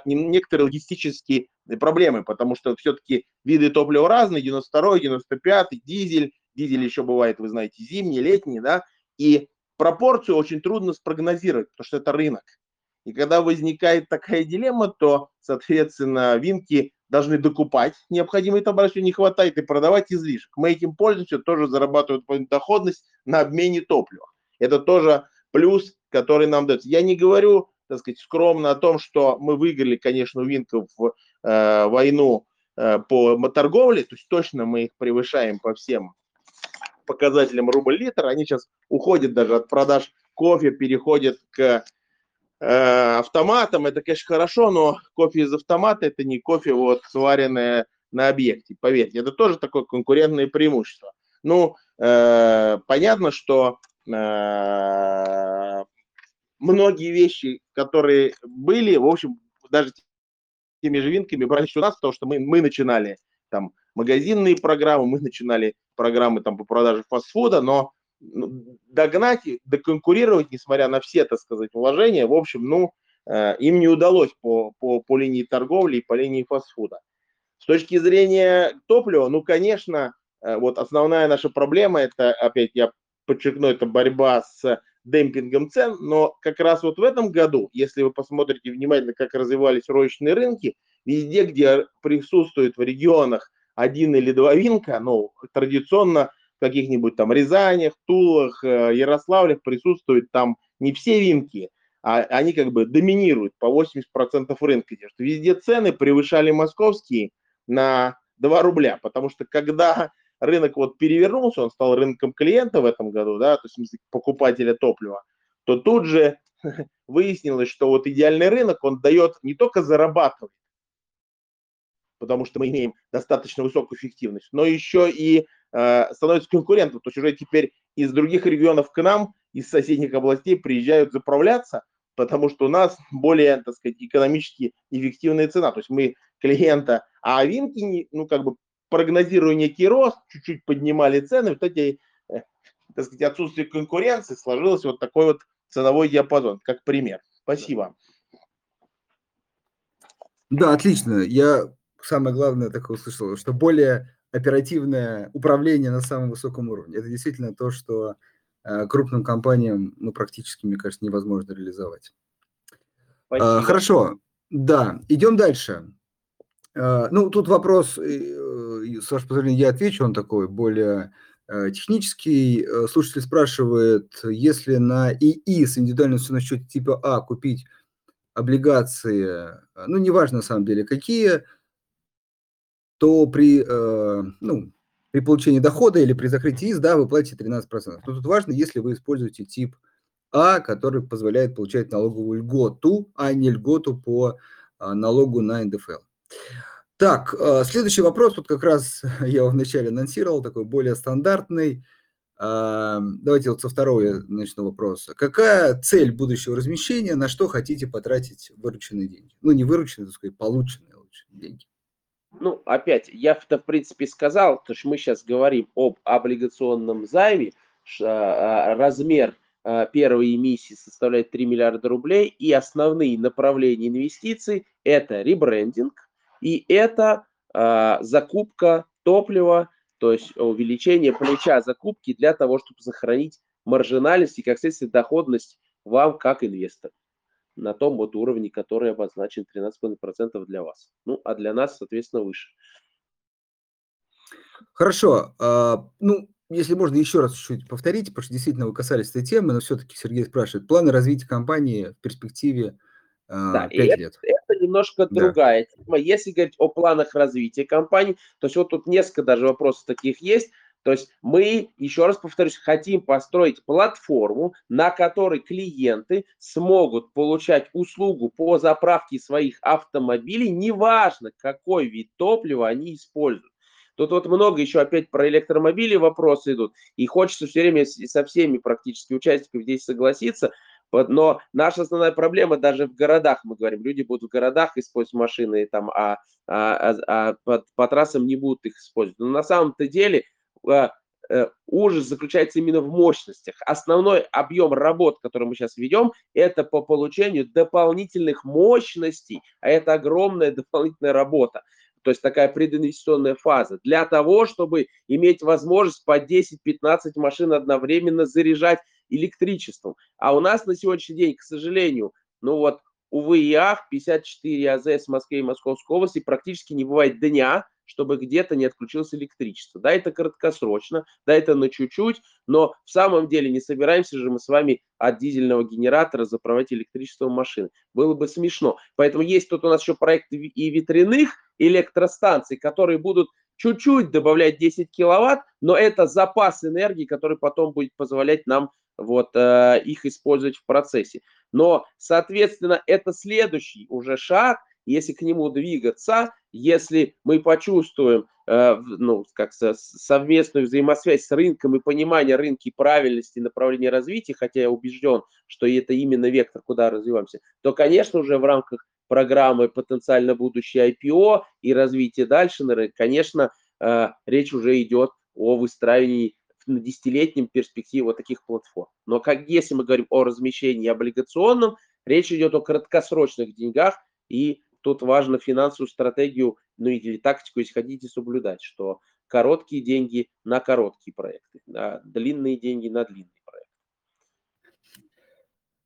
некоторые логистические проблемы, потому что все-таки виды топлива разные, 92 95 дизель, дизель еще бывает, вы знаете, зимний, летний, да, и пропорцию очень трудно спрогнозировать, потому что это рынок. И когда возникает такая дилемма, то, соответственно, винки должны докупать необходимый товар, если не хватает, и продавать излишек. Мы этим пользуемся, тоже зарабатывают доходность на обмене топлива. Это тоже плюс, который нам дается. Я не говорю, так сказать, скромно о том, что мы выиграли, конечно, у винков э, войну э, по торговле, то есть точно мы их превышаем по всем показателям рубль-литр, они сейчас уходят даже от продаж кофе, переходят к э, автоматам. Это, конечно, хорошо, но кофе из автомата это не кофе, вот, сваренное на объекте, поверьте. Это тоже такое конкурентное преимущество. Ну, э, понятно, что э, многие вещи, которые были, в общем, даже теми же винками брали у нас, потому что мы, мы начинали там магазинные программы, мы начинали программы там по продаже фастфуда, но ну, догнать, доконкурировать, несмотря на все, так сказать, вложения, в общем, ну, э, им не удалось по, по, по линии торговли и по линии фастфуда. С точки зрения топлива, ну, конечно, э, вот основная наша проблема, это, опять я подчеркну, это борьба с демпингом цен, но как раз вот в этом году, если вы посмотрите внимательно, как развивались розничные рынки, везде, где присутствует в регионах один или два винка, ну, традиционно в каких-нибудь там Рязанях, Тулах, э, Ярославлях присутствуют там не все винки, а они как бы доминируют по 80% рынка. Везде цены превышали московские на 2 рубля, потому что когда рынок вот перевернулся, он стал рынком клиента в этом году, да, то есть в смысле покупателя топлива, то тут же (laughs) выяснилось, что вот идеальный рынок, он дает не только зарабатывать, потому что мы имеем достаточно высокую эффективность, но еще и э, становится конкурентом. То есть уже теперь из других регионов к нам, из соседних областей приезжают заправляться, потому что у нас более, так сказать, экономически эффективная цена. То есть мы клиента, а Авинки, ну, как бы прогнозируя некий рост, чуть-чуть поднимали цены, вот эти, э, так сказать, отсутствие конкуренции сложилось вот такой вот ценовой диапазон, как пример. Спасибо. Да, отлично. Я самое главное такое услышал, что более оперативное управление на самом высоком уровне. Это действительно то, что э, крупным компаниям, ну, практически, мне кажется, невозможно реализовать. Спасибо. Хорошо, да, идем дальше. Э, ну, тут вопрос, э, с вашего позволения, я отвечу, он такой более технический. Слушатель спрашивает, если на ИИ с индивидуальным на счете типа А купить облигации, ну, неважно на самом деле какие, то при, э, ну, при получении дохода или при закрытии ИС, да, вы платите 13%. Но тут важно, если вы используете тип А, который позволяет получать налоговую льготу, а не льготу по а, налогу на НДФЛ. Так, э, следующий вопрос, вот как раз (laughs) я его вначале анонсировал, такой более стандартный. Э, давайте вот со второго начну вопроса. Какая цель будущего размещения, на что хотите потратить вырученные деньги? Ну, не вырученные, так сказать, полученные лучше деньги ну, опять, я это, в принципе, сказал, то что мы сейчас говорим об облигационном займе, а, размер а, первой эмиссии составляет 3 миллиарда рублей, и основные направления инвестиций – это ребрендинг, и это а, закупка топлива, то есть увеличение плеча закупки для того, чтобы сохранить маржинальность и, как следствие, доходность вам как инвестор на том вот уровне, который обозначен 13,5% для вас. Ну, а для нас, соответственно, выше. Хорошо. А, ну, если можно еще раз чуть-чуть повторить, потому что действительно вы касались этой темы, но все-таки Сергей спрашивает, планы развития компании в перспективе а, да, 5 это, лет. Это немножко да. другая тема. Если говорить о планах развития компании, то есть вот тут несколько даже вопросов таких есть. То есть мы, еще раз повторюсь, хотим построить платформу, на которой клиенты смогут получать услугу по заправке своих автомобилей, неважно, какой вид топлива они используют. Тут вот много еще опять про электромобили вопросы идут, и хочется все время со всеми практически участниками здесь согласиться, но наша основная проблема даже в городах, мы говорим, люди будут в городах использовать машины, там, а, а, а, а по, по трассам не будут их использовать. Но на самом-то деле ужас заключается именно в мощностях. Основной объем работ, который мы сейчас ведем, это по получению дополнительных мощностей, а это огромная дополнительная работа. То есть такая прединвестиционная фаза для того, чтобы иметь возможность по 10-15 машин одновременно заряжать электричеством. А у нас на сегодняшний день, к сожалению, ну вот, увы и ах, 54 АЗС в Москве и Московской области практически не бывает дня, чтобы где-то не отключилось электричество. Да, это краткосрочно, да, это на чуть-чуть, но в самом деле не собираемся же мы с вами от дизельного генератора заправлять электричество машины. Было бы смешно. Поэтому есть тут у нас еще проект и ветряных электростанций, которые будут чуть-чуть добавлять 10 киловатт, но это запас энергии, который потом будет позволять нам вот э, их использовать в процессе. Но, соответственно, это следующий уже шаг, если к нему двигаться, если мы почувствуем э, ну, как совместную взаимосвязь с рынком и понимание рынка и правильности направления развития, хотя я убежден, что это именно вектор, куда развиваемся, то, конечно, уже в рамках программы потенциально будущее IPO и развитие дальше на конечно, э, речь уже идет о выстраивании на десятилетнем перспективе вот таких платформ. Но как если мы говорим о размещении облигационном, речь идет о краткосрочных деньгах, и тут важно финансовую стратегию, ну или тактику, если хотите, соблюдать, что короткие деньги на короткие проекты, а длинные деньги на длинные проекты.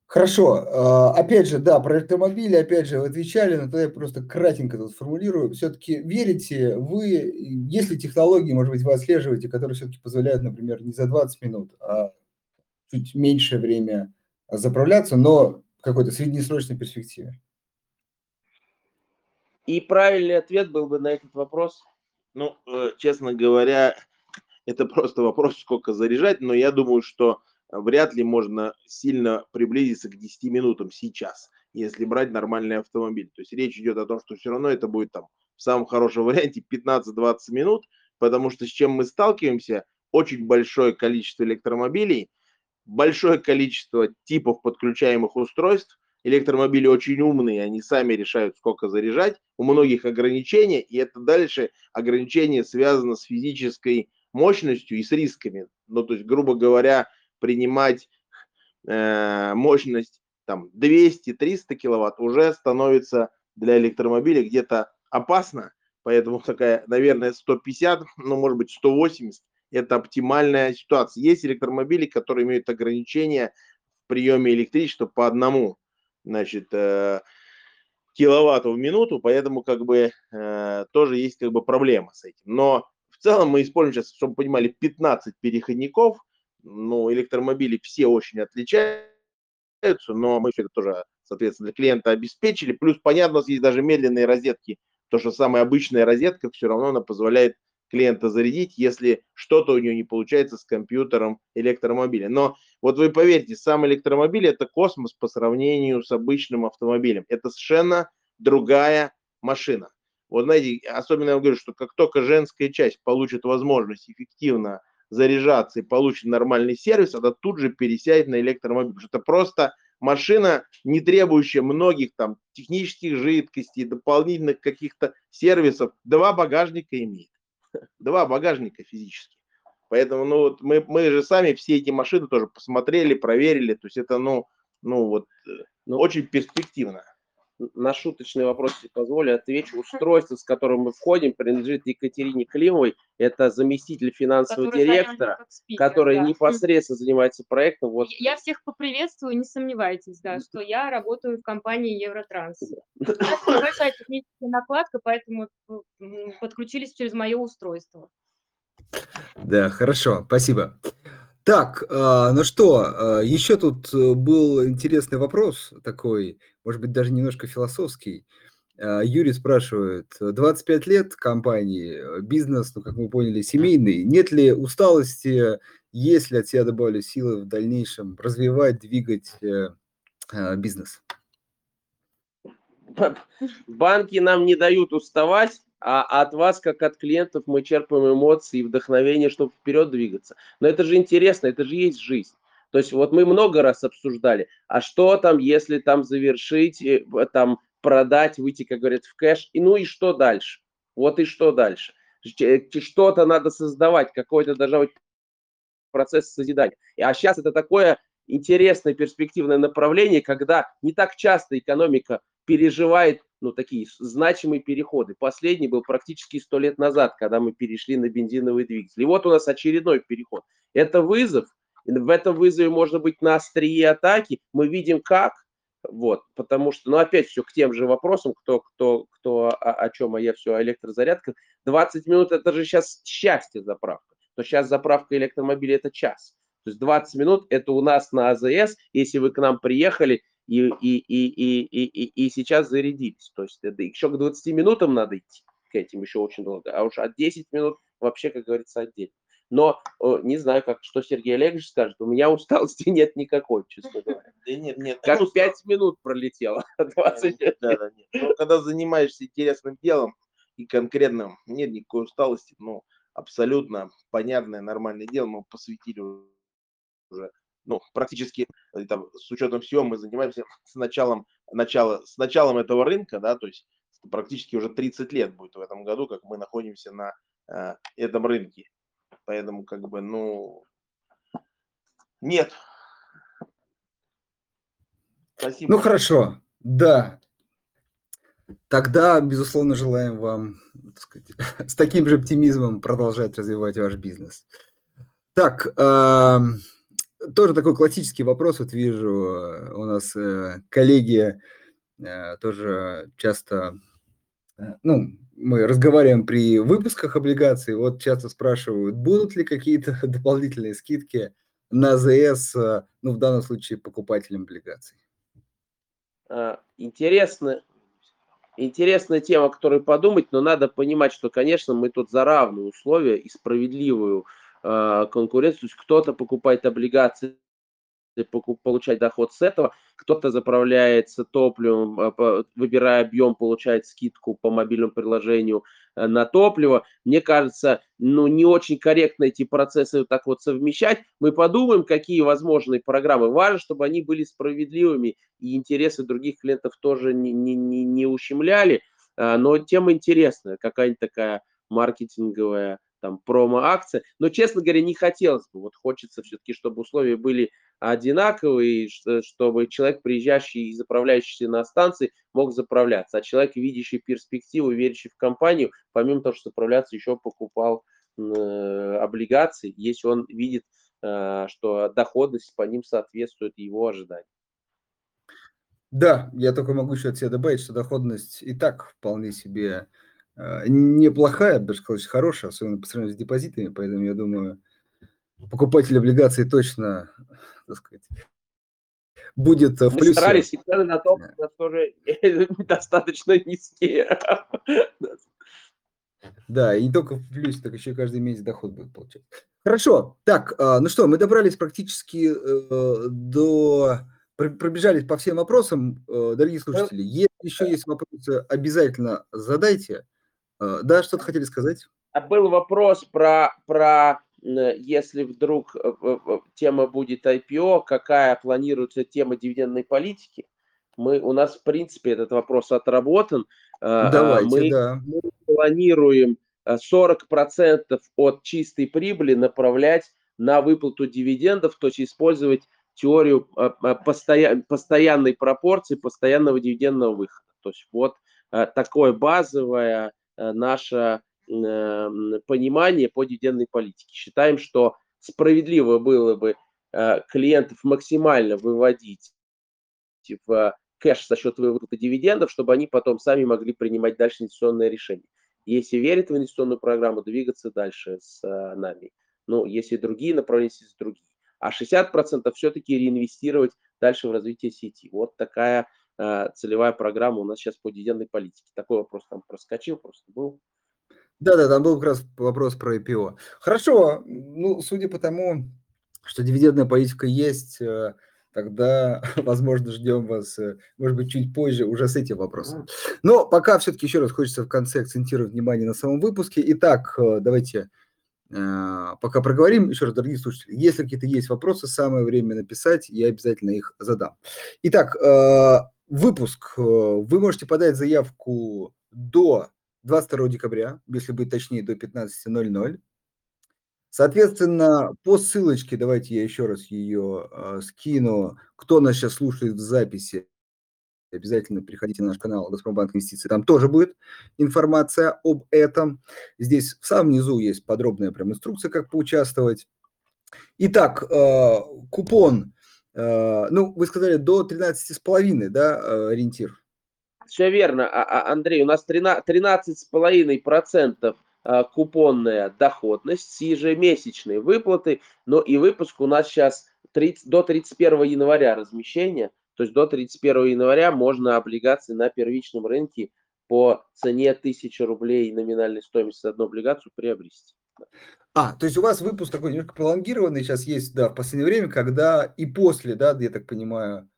Хорошо. А, опять же, да, про электромобили, опять же, вы отвечали, но тогда я просто кратенько тут сформулирую. Все-таки верите вы, если технологии, может быть, вы отслеживаете, которые все-таки позволяют, например, не за 20 минут, а чуть меньшее время заправляться, но в какой-то среднесрочной перспективе? И правильный ответ был бы на этот вопрос? Ну, э, честно говоря, это просто вопрос, сколько заряжать, но я думаю, что вряд ли можно сильно приблизиться к 10 минутам сейчас, если брать нормальный автомобиль. То есть речь идет о том, что все равно это будет там в самом хорошем (laughs) варианте 15-20 минут, потому что с чем мы сталкиваемся, очень большое количество электромобилей, большое количество типов подключаемых устройств, электромобили очень умные, они сами решают, сколько заряжать, у многих ограничения, и это дальше ограничение связано с физической мощностью и с рисками. Ну, то есть, грубо говоря, принимать э, мощность там 200-300 киловатт уже становится для электромобиля где-то опасно, поэтому такая, наверное, 150, ну, может быть, 180 это оптимальная ситуация. Есть электромобили, которые имеют ограничения в приеме электричества по одному значит, э, киловатту в минуту, поэтому как бы э, тоже есть как бы проблема с этим. Но в целом мы используем сейчас, чтобы понимали, 15 переходников, ну, электромобили все очень отличаются, но мы все это тоже, соответственно, для клиента обеспечили. Плюс, понятно, у нас есть даже медленные розетки, то, что самая обычная розетка все равно она позволяет клиента зарядить, если что-то у него не получается с компьютером электромобиля. Но вот вы поверьте, сам электромобиль это космос по сравнению с обычным автомобилем. Это совершенно другая машина. Вот знаете, особенно я говорю, что как только женская часть получит возможность эффективно заряжаться и получит нормальный сервис, она тут же пересядет на электромобиль. Потому что это просто машина, не требующая многих там технических жидкостей, дополнительных каких-то сервисов. Два багажника имеет. Два багажника физически. Поэтому, ну, вот мы, мы же сами все эти машины тоже посмотрели, проверили. То есть это, ну, ну вот, э, ну, очень перспективно на шуточный вопрос, если позволю, отвечу. Устройство, с которым мы входим, принадлежит Екатерине Климовой. Это заместитель финансового который директора, спикер, который да. непосредственно занимается проектом. Вот. Я всех поприветствую, не сомневайтесь, да, что я работаю в компании Евротранс. Большая техническая накладка, поэтому подключились через мое устройство. Да, хорошо, спасибо. Так, а, ну что, а, еще тут э, был интересный вопрос такой, может быть, даже немножко философский. А, Юрий спрашивает, 25 лет компании, бизнес, ну, как мы поняли, семейный. Нет ли усталости, есть ли от себя добавили силы в дальнейшем развивать, двигать э, бизнес? Банки нам не дают уставать, а от вас, как от клиентов, мы черпаем эмоции и вдохновение, чтобы вперед двигаться. Но это же интересно, это же есть жизнь. То есть вот мы много раз обсуждали, а что там, если там завершить, э, там продать, выйти, как говорят, в кэш, и ну и что дальше? Вот и что дальше? Э, что-то надо создавать, какой-то должен быть процесс созидания. А сейчас это такое интересное перспективное направление, когда не так часто экономика переживает ну, такие значимые переходы. Последний был практически сто лет назад, когда мы перешли на бензиновый двигатель. И вот у нас очередной переход. Это вызов. В этом вызове можно быть на острие атаки. Мы видим как. Вот, потому что, ну, опять все к тем же вопросам, кто, кто, кто о, о чем, а я все о электрозарядках. 20 минут это же сейчас счастье заправка. То сейчас заправка электромобиля это час. То есть 20 минут это у нас на АЗС. Если вы к нам приехали, и, и, и, и, и, и, сейчас зарядились. То есть это еще к 20 минутам надо идти к этим еще очень долго, а уж от 10 минут вообще, как говорится, отдельно. Но не знаю, как, что Сергей Олегович скажет, у меня (laughs) усталости нет никакой, честно говоря. (laughs) Да нет, нет. Как ну, 5 минут пролетело, (laughs) 20 Да, да, нет. Но когда занимаешься интересным делом и конкретным, нет никакой усталости, ну, абсолютно понятное, нормальное дело, мы посвятили уже ну, практически э, там, с учетом всего мы занимаемся (laughs) с началом, начала, с началом этого рынка, да, то есть практически уже 30 лет будет в этом году, как мы находимся на э, этом рынке. Поэтому, как бы, ну, нет. Спасибо. Ну, хорошо, да. Тогда, безусловно, желаем вам сказать, (laughs) с таким же оптимизмом продолжать развивать ваш бизнес. Так, э, тоже такой классический вопрос, вот вижу, э, у нас э, коллеги э, тоже часто, ну, мы разговариваем при выпусках облигаций, вот часто спрашивают, будут ли какие-то (laughs) дополнительные скидки на АЗС, ну, в данном случае покупателям облигаций? э, интересно, интересная тема, о которой подумать, но надо понимать, что, конечно, мы тут за равные условия и справедливую э, конкуренцию. То есть кто-то покупает облигации получать доход с этого, кто-то заправляется топливом, а, выбирая объем, получает скидку по мобильному приложению э, на топливо. Мне кажется, ну, не очень корректно эти процессы вот так вот совмещать. Мы подумаем, какие возможные программы. Важно, чтобы они были справедливыми и интересы других клиентов тоже не, не, не, не ущемляли. Но тема интересная, какая-нибудь такая маркетинговая там промо-акция. Но, честно говоря, не хотелось бы. Вот хочется все-таки, чтобы условия были одинаковые, чтобы человек, приезжающий и заправляющийся на станции, мог заправляться. А человек, видящий перспективу, верящий в компанию, помимо того, что заправляться, еще покупал э, облигации, если он видит, э, что доходность по ним соответствует его ожиданиям. Да, я только могу еще от себя добавить, что доходность и так вполне себе э, неплохая, даже сказать, хорошая, особенно по сравнению с депозитами, поэтому я думаю, покупатель облигаций точно, так сказать, будет в Мы плюсе. старались, и цены на топ у нас тоже (laughs) достаточно низкие. Да, и не только в плюсе, так еще и каждый месяц доход будет получать. Хорошо, так, а, ну что, мы добрались практически э, до пробежались по всем вопросам, э, дорогие слушатели. Если еще есть вопросы, обязательно задайте. Э, да, что-то хотели сказать? А был вопрос про, про если вдруг э, тема будет IPO, какая планируется тема дивидендной политики. Мы, у нас, в принципе, этот вопрос отработан. Давайте, мы, да. мы планируем 40% от чистой прибыли направлять на выплату дивидендов, то есть использовать теорию постоян, постоянной пропорции, постоянного дивидендного выхода. То есть вот такое базовое наше понимание по дивидендной политике. Считаем, что справедливо было бы клиентов максимально выводить в кэш за счет выплаты дивидендов, чтобы они потом сами могли принимать дальше инвестиционное решение. Если верит в инвестиционную программу, двигаться дальше с нами. Ну, если другие направления, с другие а 60% все-таки реинвестировать дальше в развитие сети. Вот такая э, целевая программа у нас сейчас по дивидендной политике. Такой вопрос там проскочил, просто был. Да-да, там был как раз вопрос про IPO. Хорошо, ну, судя по тому, что дивидендная политика есть, э, тогда, (laughs) возможно, ждем вас, э, может быть, чуть позже уже с этим вопросом. Но пока все-таки еще раз хочется в конце акцентировать внимание на самом выпуске. Итак, э, давайте Э, пока проговорим, еще раз, дорогие слушатели, если какие-то есть вопросы, самое время написать, я обязательно их задам. Итак, э, выпуск. Э, вы можете подать заявку до 22 декабря, если быть точнее, до 15.00. Соответственно, по ссылочке, давайте я еще раз ее скину, кто нас сейчас слушает в записи, обязательно приходите на наш канал Газпромбанк Инвестиции, там тоже будет информация об этом. Здесь в самом низу есть подробная прям инструкция, как поучаствовать. Итак, э, купон, э, ну, вы сказали, до 13,5, да, э, ориентир? Все верно, а, а, Андрей, у нас 13,5% купонная доходность с ежемесячной выплаты, но и выпуск у нас сейчас 30, до 31 января размещения – то есть до 31 января можно облигации на первичном рынке по цене 1000 рублей номинальной стоимости одну облигацию приобрести. А, то есть у вас выпуск такой немножко пролонгированный сейчас есть, да, в последнее время, когда и после, да, я так понимаю.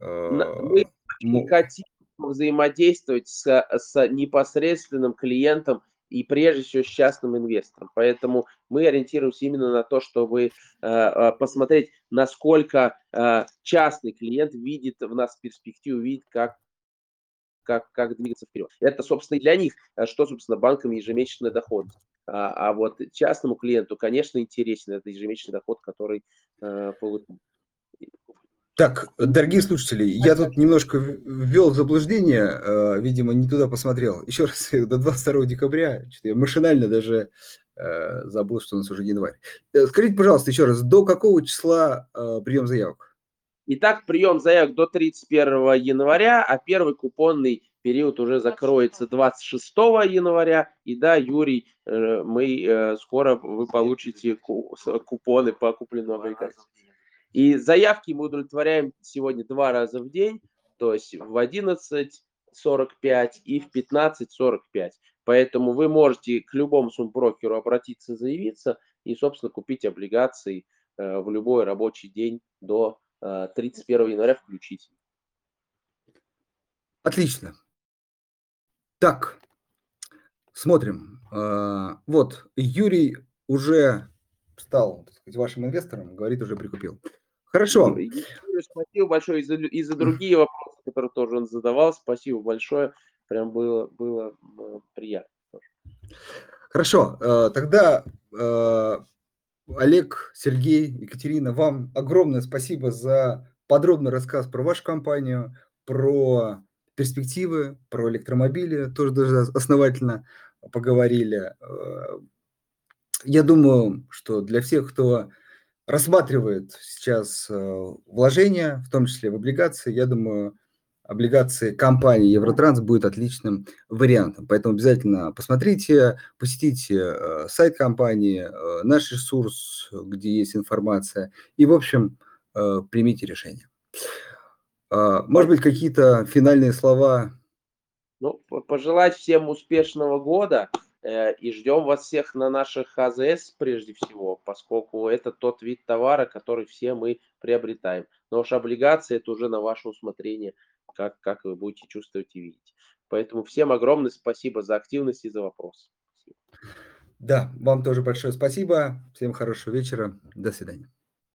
Э, мы хотим взаимодействовать с, с непосредственным клиентом и прежде всего с частным инвестором. Поэтому мы ориентируемся именно на то, чтобы э, э, посмотреть, насколько э, частный клиент видит в нас перспективу, видит, как как, как двигаться вперед. Это, собственно, и для них, что, собственно, банкам ежемесячный доход. А, а вот частному клиенту, конечно, интересен этот ежемесячный доход, который э, получит. Так, дорогие слушатели, я тут немножко ввел в заблуждение, э, видимо, не туда посмотрел. Еще раз, (laughs) до 22 декабря, я машинально даже э, забыл, что у нас уже январь. Э, скажите, пожалуйста, еще раз, до какого числа прием заявок? Итак, прием заявок до 31 января, а первый купонный период уже закроется 26 января. И да, Юрий, мы скоро вы получите купоны по купленным облигациям. И заявки мы удовлетворяем сегодня два раза в день то есть в 11.45 и в 15.45. Поэтому вы можете к любому сумброкеру обратиться, заявиться и, собственно, купить облигации э, в любой рабочий день до 31 э, января включительно. Отлично. Так, смотрим. А, вот, Юрий уже стал так сказать, вашим инвестором, говорит, уже прикупил. Хорошо. Спасибо большое и за, и за другие вопросы, которые тоже он задавал. Спасибо большое. Прям было, было приятно. Хорошо. Э, тогда э, Олег, Сергей, Екатерина, вам огромное спасибо за подробный рассказ про вашу компанию, про перспективы, про электромобили, тоже даже основательно поговорили. Э, я думаю, что для всех, кто рассматривает сейчас э, вложения, в том числе в облигации, я думаю, облигации компании Евротранс будет отличным вариантом. Поэтому обязательно посмотрите, посетите э, сайт компании, наш ресурс, где есть информация, и, в общем, примите решение. А, может быть, какие-то финальные слова? Ну, пожелать всем успешного года э, и ждем вас всех на наших АЗС прежде всего, поскольку это тот вид товара, который все мы приобретаем. Но уж облигации это уже на ваше усмотрение, как, как вы будете чувствовать и видеть. Поэтому всем огромное спасибо за активность и за вопрос. Да, вам тоже большое спасибо. Всем хорошего вечера. До свидания.